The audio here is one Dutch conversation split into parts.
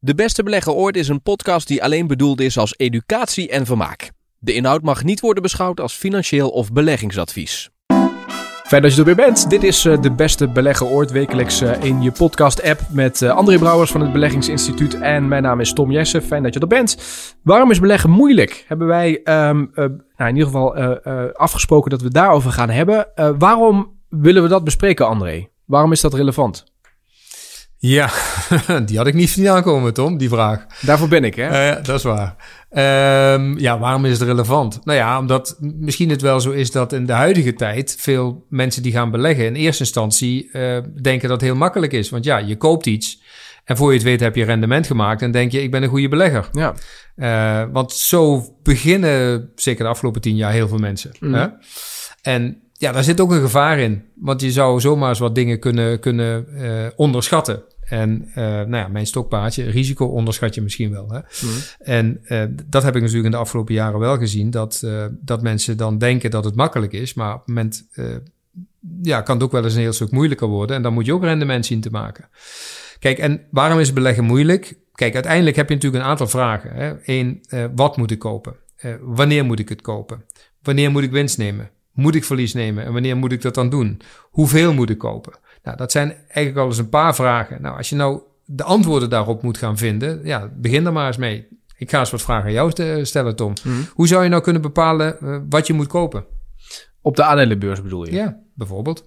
De Beste Belegger Ooit is een podcast die alleen bedoeld is als educatie en vermaak. De inhoud mag niet worden beschouwd als financieel of beleggingsadvies. Fijn dat je er weer bent. Dit is uh, De Beste Belegger Ooit, wekelijks uh, in je podcast-app met uh, André Brouwers van het Beleggingsinstituut. En mijn naam is Tom Jessen. Fijn dat je er bent. Waarom is beleggen moeilijk? Hebben wij um, nou, in ieder geval afgesproken dat we het daarover gaan hebben. waarom willen we dat bespreken, André? Waarom is dat relevant? Ja, die had ik niet zien aankomen, Tom, die vraag. Daarvoor ben ik, hè? Uh, dat is waar. Um, ja, waarom is het relevant? Nou ja, omdat misschien het wel zo is dat in de huidige tijd veel mensen die gaan beleggen in eerste instantie uh, denken dat het heel makkelijk is. Want ja, je koopt iets en voor je het weet heb je rendement gemaakt en denk je, ik ben een goede belegger. Ja. Uh, want zo beginnen zeker de afgelopen tien jaar heel veel mensen. Mm. Hè? En ja, daar zit ook een gevaar in. Want je zou zomaar eens wat dingen kunnen, kunnen uh, onderschatten. En uh, nou ja, mijn stokpaardje, risico onderschat je misschien wel. Hè? Mm. En uh, dat heb ik natuurlijk in de afgelopen jaren wel gezien. Dat, dat mensen dan denken dat het makkelijk is. Maar op het moment ja, kan het ook wel eens een heel stuk moeilijker worden. En dan moet je ook rendement zien te maken. Kijk, en waarom is beleggen moeilijk? Kijk, uiteindelijk heb je natuurlijk een aantal vragen. Hè? Eén, wat moet ik kopen? wanneer moet ik het kopen? Wanneer moet ik winst nemen? Moet ik verlies nemen en wanneer moet ik dat dan doen? Hoeveel moet ik kopen? Nou, dat zijn eigenlijk al eens een paar vragen. Nou, als je nou de antwoorden daarop moet gaan vinden, ja, begin er maar eens mee. Ik ga eens wat vragen aan jou stellen, Tom. Mhm. Hoe zou je nou kunnen bepalen uh, wat je moet kopen? Op de aandelenbeurs bedoel je? Ja, bijvoorbeeld.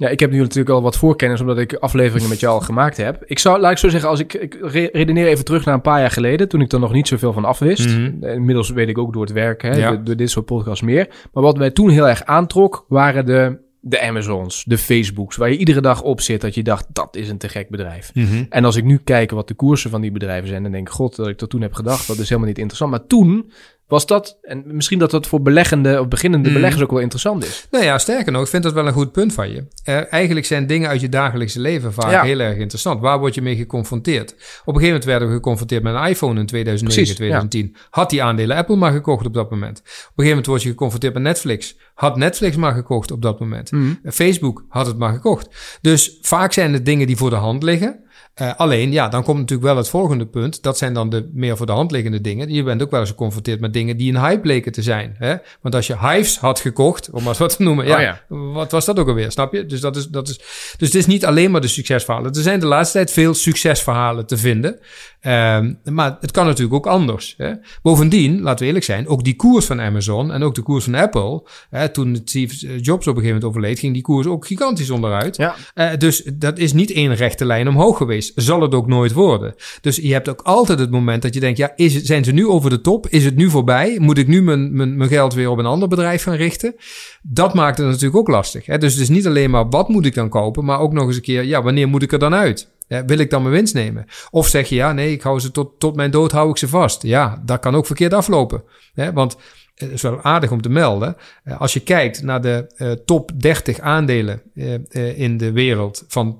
Ja, ik heb nu natuurlijk al wat voorkennis omdat ik afleveringen met jou al gemaakt heb. Ik zou, laat ik zo zeggen, als ik, ik redeneer even terug naar een paar jaar geleden, toen ik er nog niet zoveel van afwist. Mm Inmiddels weet ik ook door het werk, hè, ja. door, dit soort podcasts meer. Maar wat mij toen heel erg aantrok, waren de, de Amazons, de Facebooks, waar je iedere dag op zit dat je dacht, dat is een te gek bedrijf. Mm -hmm. En als ik nu kijk wat de koersen van die bedrijven zijn, dan denk ik, god, dat ik dat toen heb gedacht, dat is helemaal niet interessant. Maar toen was dat, en misschien dat dat voor beleggende of beginnende mm. beleggers ook wel interessant is. Nou ja, sterker nog, ik vind dat wel een goed punt van je. Uh, eigenlijk zijn dingen uit je dagelijkse leven vaak ja. heel erg interessant. Waar word je mee geconfronteerd? Op een gegeven moment werden we geconfronteerd met een iPhone in 2009, Precies, 2010. Ja. Had die aandelen Apple maar gekocht op dat moment? Op een gegeven moment word je geconfronteerd met Netflix. Had Netflix maar gekocht op dat moment? Mm. Facebook had het maar gekocht. Dus vaak zijn het dingen die voor de hand liggen. Uh, alleen, ja, dan komt natuurlijk wel het volgende punt. Dat zijn dan de meer voor de hand liggende dingen. Je bent ook wel eens geconfronteerd met dingen die een hype bleken te zijn. Hè? Want als je Hives had gekocht, om maar wat te noemen, ja, oh ja, wat was dat ook alweer, snap je? Dus, dat is, dat is, dus het is niet alleen maar de succesverhalen. Er zijn de laatste tijd veel succesverhalen te vinden. Um, maar het kan natuurlijk ook anders. Hè? Bovendien, laten we eerlijk zijn, ook die koers van Amazon en ook de koers van Apple. Hè, toen Steve Jobs op een gegeven moment overleed, ging die koers ook gigantisch onderuit. Ja. Uh, dus dat is niet één rechte lijn omhoog geweest. Zal het ook nooit worden. Dus je hebt ook altijd het moment dat je denkt, ja, is het, zijn ze nu over de top? Is het nu voorbij? Moet ik nu mijn, mijn, mijn geld weer op een ander bedrijf gaan richten? Dat maakt het natuurlijk ook lastig. Hè? Dus het is niet alleen maar wat moet ik dan kopen, maar ook nog eens een keer, ja, wanneer moet ik er dan uit? Ja, wil ik dan mijn winst nemen? Of zeg je, ja, nee, ik hou ze tot, tot mijn dood, hou ik ze vast. Ja, dat kan ook verkeerd aflopen. Want het is wel aardig om te melden. Eh, als je kijkt naar de uh, top 30 aandelen in de wereld van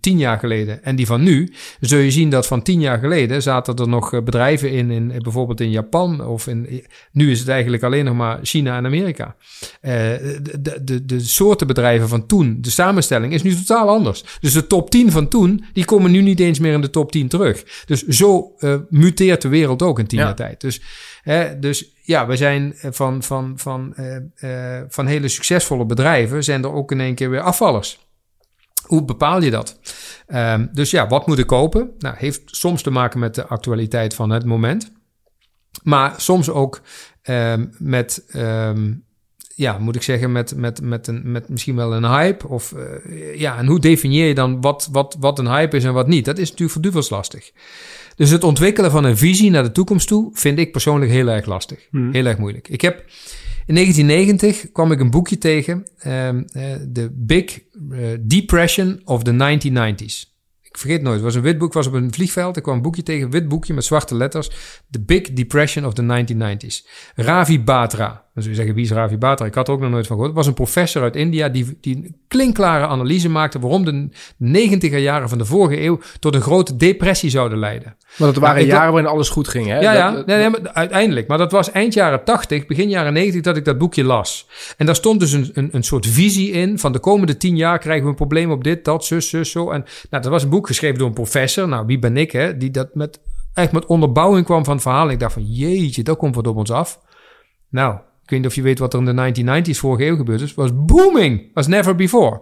tien jaar geleden en die van nu, zul je zien dat van tien jaar geleden zaten er nog bedrijven in, in bijvoorbeeld in Japan of in, nu is het eigenlijk alleen nog maar China en Amerika. Uh, de, de, de soorten bedrijven van toen, de samenstelling is nu totaal anders. Dus de top 10 van toen, die komen nu niet eens meer in de top 10 terug. Dus zo uh, muteert de wereld ook in tien ja. jaar tijd. Dus, dus ja, we zijn van, van, van, van hele succesvolle bedrijven, zijn er ook in één keer weer afvallers. Hoe bepaal je dat? Um, dus ja, wat moet ik kopen? Nou, heeft soms te maken met de actualiteit van het moment. Maar soms ook um, met, um, ja, moet ik zeggen, met, met, met, een, met misschien wel een hype. Of uh, ja, en hoe definieer je dan wat, wat, wat een hype is en wat niet? Dat is natuurlijk verduvels lastig. Dus het ontwikkelen van een visie naar de toekomst toe vind ik persoonlijk heel erg lastig. Hmm. Heel erg moeilijk. Ik heb in 1990 kwam ik een boekje tegen, um, uh, The Big uh, Depression of the 1990s. Ik vergeet nooit, het was een wit boek, was op een vliegveld. Ik kwam een boekje tegen, een wit boekje met zwarte letters. The Big Depression of the 1990s. Ravi Batra dan zul je zeggen, wie is Ravi Batra? Ik had er ook nog nooit van gehoord. Het was een professor uit India die, die een klinkklare analyse maakte waarom de negentiger jaren van de vorige eeuw tot een grote depressie zouden leiden. Maar dat waren jaren waarin alles goed ging, hè? Ja, ja nee, nee, maar uiteindelijk. Maar dat was eind jaren 80, begin jaren 90 dat ik dat boekje las. En daar stond dus een, een, een soort visie in van de komende tien jaar krijgen we een probleem op dit, dat, zus, zus, zo. En nou, dat was een boek geschreven door een professor. Nou, wie ben ik, hè? Die dat met, echt met onderbouwing kwam van het verhaal. En ik dacht van, jeetje, dat komt wat op ons af. Nou, weet niet of je weet wat er in de 1990s vorige eeuw gebeurd is. Was booming. Was never before.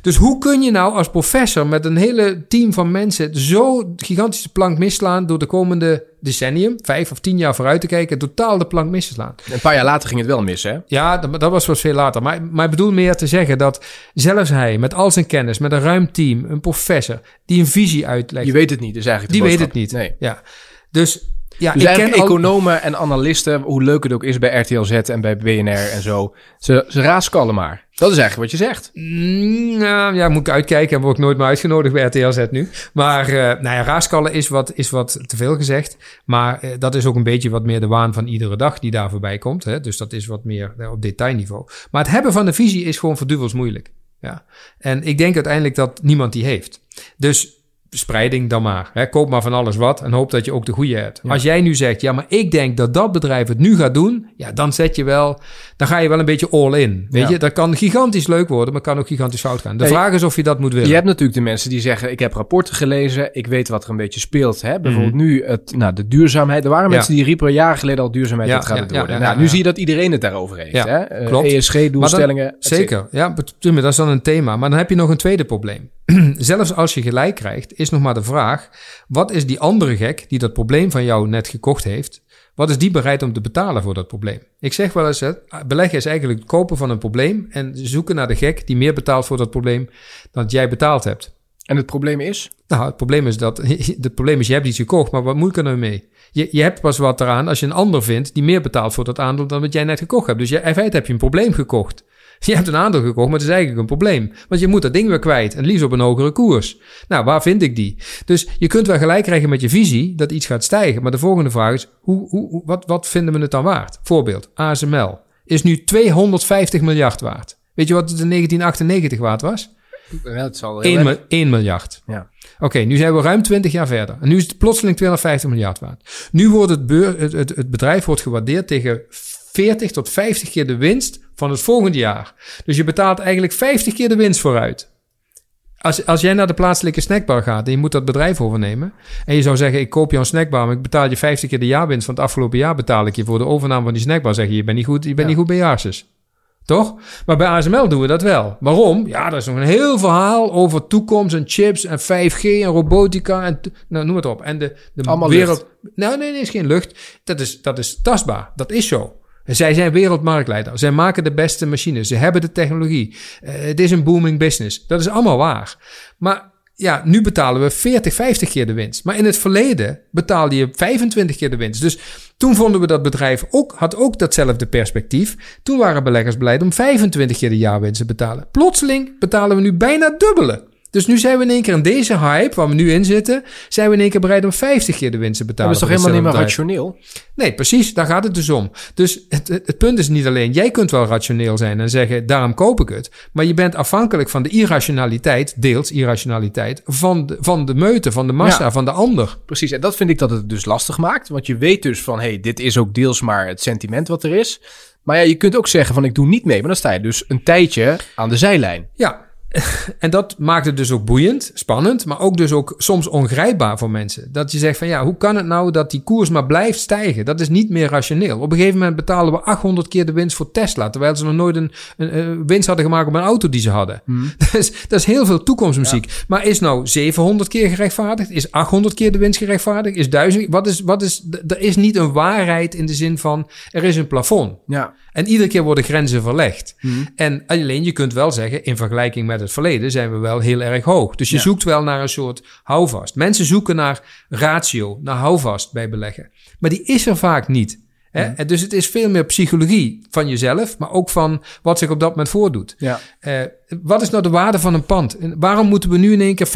Dus hoe kun je nou als professor met een hele team van mensen zo gigantische plank misslaan door de komende decennium, vijf of tien jaar vooruit te kijken, totaal de plank misslaan. Een paar jaar later ging het wel mis, hè? Ja, dat, dat was wat veel later. Maar, maar ik bedoel meer te zeggen dat zelfs hij, met al zijn kennis, met een ruim team, een professor, die een visie uitlegt. Je weet het niet, dus eigenlijk. Die weet het niet. Nee. Ja. Dus ja, dus ik ken economen en analisten, hoe leuk het ook is bij RTL Z en bij BNR en zo. Ze, ze raaskallen maar. Dat is eigenlijk wat je zegt. Mm, nou, ja, moet ik uitkijken. En word ik nooit meer uitgenodigd bij RTL Z nu. Maar uh, nou ja, raaskallen is wat, is wat te veel gezegd. Maar uh, dat is ook een beetje wat meer de waan van iedere dag die daar voorbij komt. Hè? Dus dat is wat meer uh, op detailniveau. Maar het hebben van de visie is gewoon verduvels moeilijk. Ja. En ik denk uiteindelijk dat niemand die heeft. Dus spreiding dan maar. Hè? Koop maar van alles wat en hoop dat je ook de goede hebt. Als jij nu zegt, ja, maar ik denk dat dat bedrijf het nu gaat doen, ja, dan zet je wel, dan ga je wel een beetje all in. Weet je, dat kan gigantisch leuk worden, maar kan ook gigantisch fout gaan. De vraag is of je dat moet willen. Je hebt natuurlijk de mensen die zeggen, ik heb rapporten gelezen, ik weet wat er een beetje speelt. Hè? Bijvoorbeeld mhm. nu het, nou, de duurzaamheid. Er waren mensen die riepen jaren geleden al duurzaamheid, dat gaat het worden. nou, nu zie je dat iedereen het daarover heeft. hè? Klopt. ESG-doelstellingen. Zeker, ja, dat is dan een thema. Maar dan heb je nog een tweede probleem. zelfs als je gelijk krijgt, is nog maar de vraag: wat is die andere gek die dat probleem van jou net gekocht heeft? Wat is die bereid om te betalen voor dat probleem? Ik zeg wel eens: beleggen is eigenlijk het kopen van een probleem en zoeken naar de gek die meer betaalt voor dat probleem dan jij betaald hebt. En het probleem is? Nou, het probleem is dat het probleem is je hebt iets gekocht, maar wat moet ik er nou mee? Je, je hebt pas wat eraan als je een ander vindt die meer betaalt voor dat aandeel dan wat jij net gekocht hebt. Dus je, in feite heb je een probleem gekocht. Je hebt een aandeel gekocht, maar het is eigenlijk een probleem. Want je moet dat ding weer kwijt en liefst op een hogere koers. Nou, waar vind ik die? Dus je kunt wel gelijk krijgen met je visie dat iets gaat stijgen. Maar de volgende vraag is, hoe, hoe, wat, wat vinden we het dan waard? Voorbeeld, ASML is nu 250 miljard waard. Weet je wat het in 1998 waard was? Ja, het zal 1, 1 miljard. Ja. Oké, nu zijn we ruim 20 jaar verder. En nu is het plotseling 250 miljard waard. Nu wordt het, beur, het, het, het bedrijf wordt gewaardeerd tegen 40 tot 50 keer de winst van het volgende jaar. Dus je betaalt eigenlijk 50 keer de winst vooruit. Als, als jij naar de plaatselijke snackbar gaat en je moet dat bedrijf overnemen. En je zou zeggen: Ik koop jou een snackbar, maar ik betaal je 50 keer de jaarwinst van het afgelopen jaar. Betaal ik je voor de overname van die snackbar. Zeg je: Je bent niet goed, je bent niet goed bij jaarsjes. Toch? Maar bij ASML doen we dat wel. Waarom? Ja, er is nog een heel verhaal over toekomst en chips en 5G en robotica en nou, noem het op. En de, de Allemaal wereld. Lucht. Nou, nee, nee, is geen lucht. Dat is, dat is tastbaar. Dat is zo. Zij zijn wereldmarktleider. Zij maken de beste machines. Ze hebben de technologie. Uh, het is een booming business. Dat is allemaal waar. Maar ja, nu betalen we 40, 50 keer de winst. Maar in het verleden betaalde je 25 keer de winst. Dus toen vonden we dat bedrijf ook, had ook datzelfde perspectief. Toen waren beleggers blij om 25 keer de jaarwinst te betalen. Plotseling betalen we nu bijna dubbele. Dus nu zijn we in één keer in deze hype, waar we nu in zitten, zijn we in één keer bereid om 50 keer de winst te betalen. Dat is toch helemaal niet meer rationeel? Nee, precies, daar gaat het dus om. Dus het, het, punt is niet alleen, jij kunt wel rationeel zijn en zeggen, daarom koop ik het. Maar je bent afhankelijk van de irrationaliteit, deels irrationaliteit, van de, van de meute, van de massa, van de ander. Precies, en dat vind ik dat het dus lastig maakt. Want je weet dus van, hey, dit is ook deels maar het sentiment wat er is. Maar ja, je kunt ook zeggen van, ik doe niet mee. Maar dan sta je dus een tijdje aan de zijlijn. Ja, en dat maakt het dus ook boeiend, spannend, maar ook dus ook soms ongrijpbaar voor mensen. Dat je zegt van ja, hoe kan het nou dat die koers maar blijft stijgen? Dat is niet meer rationeel. Op een gegeven moment betalen we 800 keer de winst voor Tesla, terwijl ze nog nooit een, een, winst hadden gemaakt op een auto die ze hadden. Hmm. Dat, is, dat is heel veel toekomstmuziek. Maar is nou 700 keer gerechtvaardigd? Is 800 keer de winst gerechtvaardigd? Is 1000? Wat is, wat is, er is niet een waarheid in de zin van er is een plafond. Ja. En iedere keer worden grenzen verlegd. Hmm. En alleen je kunt wel zeggen, in vergelijking met het verleden zijn we wel heel erg hoog. Dus je zoekt wel naar een soort houvast. Mensen zoeken naar ratio, naar houvast bij beleggen. Maar die is er vaak niet. Hè? En dus het is veel meer psychologie van jezelf, maar ook van wat zich op dat moment voordoet. Ja. Eh, wat is nou de waarde van een pand? En waarom moeten we nu in één keer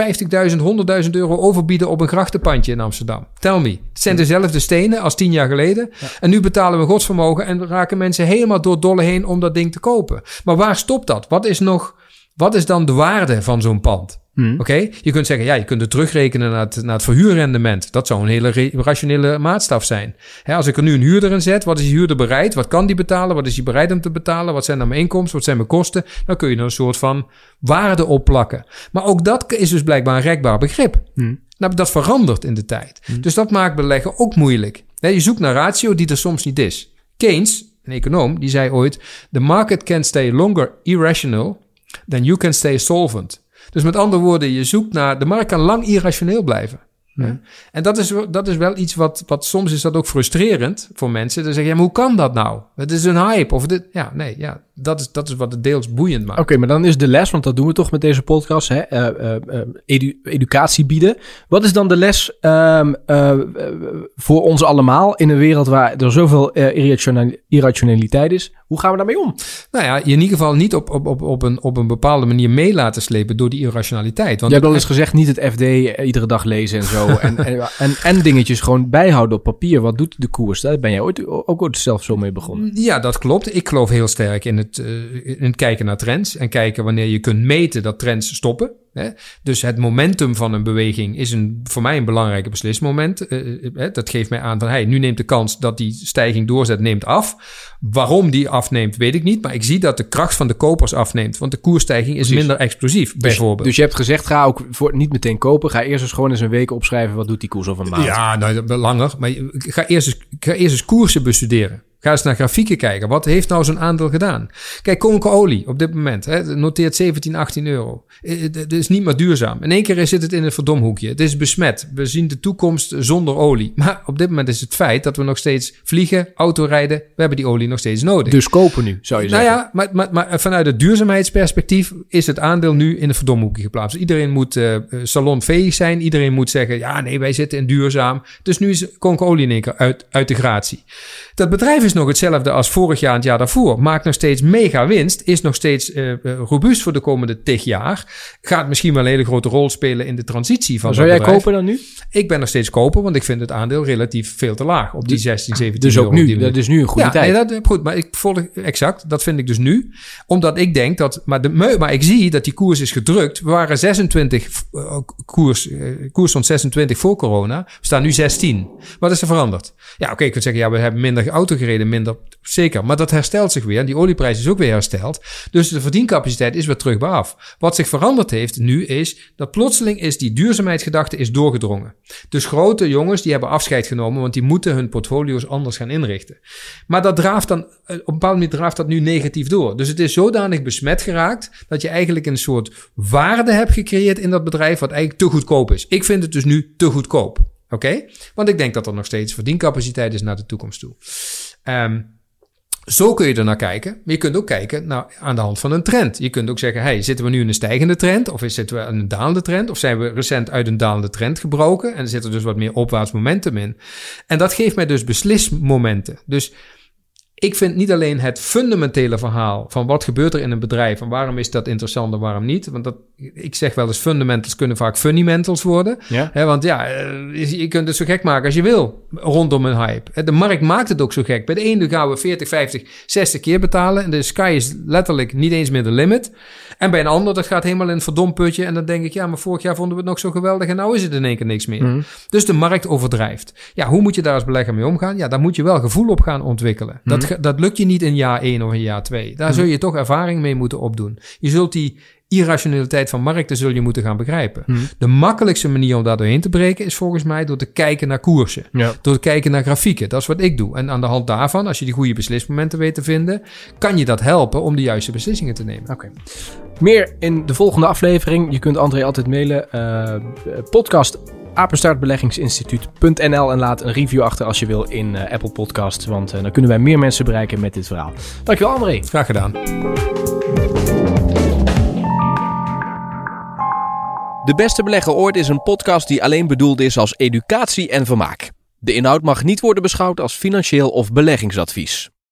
50.000, 100.000 euro overbieden op een grachtenpandje in Amsterdam? Tell me. Het zijn dezelfde stenen als tien jaar geleden. En nu betalen we godsvermogen en raken mensen helemaal door dolle heen om dat ding te kopen. Maar waar stopt dat? Wat is nog, wat is dan de waarde van zo'n pand? Hmm. Oké, je kunt zeggen, ja, je kunt het terugrekenen naar het, naar het verhuurrendement. Dat zou een hele rationele maatstaf zijn. Hè, als ik er nu een huurder in zet, wat is die huurder bereid? Wat kan die betalen? Wat is hij bereid om te betalen? Wat zijn dan mijn inkomsten? Wat zijn mijn kosten? Dan kun je er een soort van waarde op plakken. Maar ook dat is dus blijkbaar een rekbaar begrip. Hmm. Nou, dat verandert in de tijd. Dus dat maakt beleggen ook moeilijk. Hè, je zoekt naar ratio die er soms niet is. Keynes, een econoom, die zei ooit: The market can stay longer irrational than you can stay solvent. Dus met andere woorden, je zoekt naar. De markt kan lang irrationeel blijven. En dat is, wel- dat is wel iets wat, wat soms is dat ook frustrerend voor mensen. Dan zeggen, ja, maar hoe kan dat nou? Het is een hype. Of dit, ja, nee, ja, dat is, dat is wat het deels boeiend maakt. Oké, maar dan is de les, want dat doen we toch met deze podcast, hè? eh, eh, eh, edu- educatie bieden. Wat is dan de les ehm, eh, eh, voor ons allemaal in een wereld waar er zoveel irrationali- irrationaliteit is? Hoe gaan we daarmee om? Nou ja, je in ieder geval niet op, op, op, op, een, op een bepaalde manier mee laten slepen door die irrationaliteit. Want Je hebt al eens gezegd, niet het FD iedere dag lezen en zo. En, en, en, en dingetjes gewoon bijhouden op papier. Wat doet de koers? Daar ben jij ooit, ook ooit zelf zo mee begonnen. Ja, dat klopt. Ik geloof heel sterk in het, eh, in het kijken naar trends. En kijken wanneer je kunt meten dat trends stoppen. Hè? Dus het momentum van een beweging is een, voor mij een belangrijke beslismoment. Eh, eh, dat geeft mij aan van hey, nu neemt de kans dat die stijging doorzet, neemt af. Waarom die afneemt, weet ik niet. Maar ik zie dat de kracht van de kopers afneemt. Want de koersstijging is minder explosief, bijvoorbeeld. Dus je hebt gezegd, ga ook voor, niet meteen kopen. Ga eerst eens gewoon eens een week opschrijven. Wat doet die koers of een maand? Ja, nou, langer. Maar ga eerst, eens, ga eerst eens koersen bestuderen. Ga eens naar grafieken kijken. Wat heeft nou zo'n aandeel gedaan? Kijk, Olie op dit moment hè, noteert 17, 18 euro. Eh, Het is niet meer duurzaam. In één keer zit het in het verdomhoekje. Het is besmet. We zien de toekomst zonder olie. Maar op dit moment is het feit dat we nog steeds vliegen, autorijden. We hebben die olie nog steeds nodig. Dus kopen nu, zou je Nou zeggen. ja, maar, maar, maar vanuit het duurzaamheidsperspectief is het aandeel nu in de verdomhoekje geplaatst. Iedereen moet eh salonveeg zijn. Iedereen moet zeggen, ja nee, wij zitten in duurzaam. Dus nu is Olie in één keer uit, uit de gratie. Dat bedrijf is nog hetzelfde als vorig jaar en het jaar daarvoor. Maakt nog steeds mega winst. Is nog steeds eh, eh, robuust voor de komende tig jaar. Gaat misschien wel een hele grote rol spelen in de transitie van Zou jij bedrijf. kopen dan nu? Ik ben nog steeds kopen, want ik vind het aandeel relatief veel te laag. Op die 16, 17 Dus euro ook nu. Dat is nu een goede ja, tijd. Nee, dat, goed, maar ik volg exact. Dat vind ik dus nu. Omdat ik denk dat. Maar, de, maar ik zie dat die koers is gedrukt. We waren 26. eh, koers, eh, koers stond 26 voor corona. We staan nu 16. Wat is er veranderd? Ja, oké, ik kan zeggen, ja, we hebben minder auto gereden, minder. Zeker. Maar dat herstelt zich weer. Die olieprijs is ook weer hersteld. Dus de verdiencapaciteit is weer terug af. Wat zich veranderd heeft nu is dat plotseling is die duurzaamheidsgedachte is doorgedrongen. Dus grote jongens die hebben afscheid genomen, want die moeten hun portfolio's anders gaan inrichten. Maar dat draaft dan, eh, op een bepaalde manier draaft dat nu negatief door. Dus het is zodanig besmet geraakt dat je eigenlijk een soort waarde hebt gecreëerd in dat bedrijf wat eigenlijk te goedkoop is. Ik vind het dus nu te goedkoop. Oké? Want ik denk dat er nog steeds verdiencapaciteit is naar de toekomst toe. Ehm, zo kun je er naar kijken. Maar je kunt ook kijken naar, aan de hand van een trend. Je kunt ook zeggen, hey, zitten we nu in een stijgende trend? Of zitten we in een dalende trend? Of zijn we recent uit een dalende trend gebroken? En zit er dus wat meer opwaarts momentum in? En dat geeft mij dus beslismomenten. Dus ik vind niet alleen het fundamentele verhaal van wat gebeurt er in een bedrijf en waarom is dat interessant en waarom niet. Want dat, ik zeg wel eens fundamentals kunnen vaak fundamentals worden. Ja. Hè, want ja, eh, je kunt het zo gek maken als je wil rondom een hype. De markt maakt het ook zo gek. Bij de ene gaan we 40, 50, 60 keer betalen. En de sky is letterlijk niet eens meer de limit. En bij een ander, dat gaat helemaal in een verdomd putje. En dan denk ik, ja, maar vorig jaar vonden we het nog zo geweldig. En nou is het in één keer niks meer. Mhm. Dus de markt overdrijft. Ja, hoe moet je daar als belegger mee omgaan? Ja, daar moet je wel gevoel op gaan ontwikkelen. Dat, dat lukt je niet in jaar 1 of in jaar 2. Daar zul je toch ervaring mee moeten opdoen. Je zult die irrationaliteit van markten zul je moeten gaan begrijpen. Mhm. De makkelijkste manier om daar doorheen te breken is volgens mij door te kijken naar koersen. Ja. Door te kijken naar grafieken. Dat is wat ik doe. En aan de hand daarvan, als je die goede beslismomenten weet te vinden, kan je dat helpen om de juiste beslissingen te nemen. Oké. Meer in de volgende aflevering. Je kunt André altijd mailen. eh, podcast apenstaartbeleggingsinstituut.nl en laat een review achter als je wil in eh, Apple Podcasts. Want eh, dan kunnen wij meer mensen bereiken met dit verhaal. Dankjewel André. Graag gedaan. De Beste Belegger Ooit is een podcast die alleen bedoeld is als educatie en vermaak. De inhoud mag niet worden beschouwd als financieel of beleggingsadvies.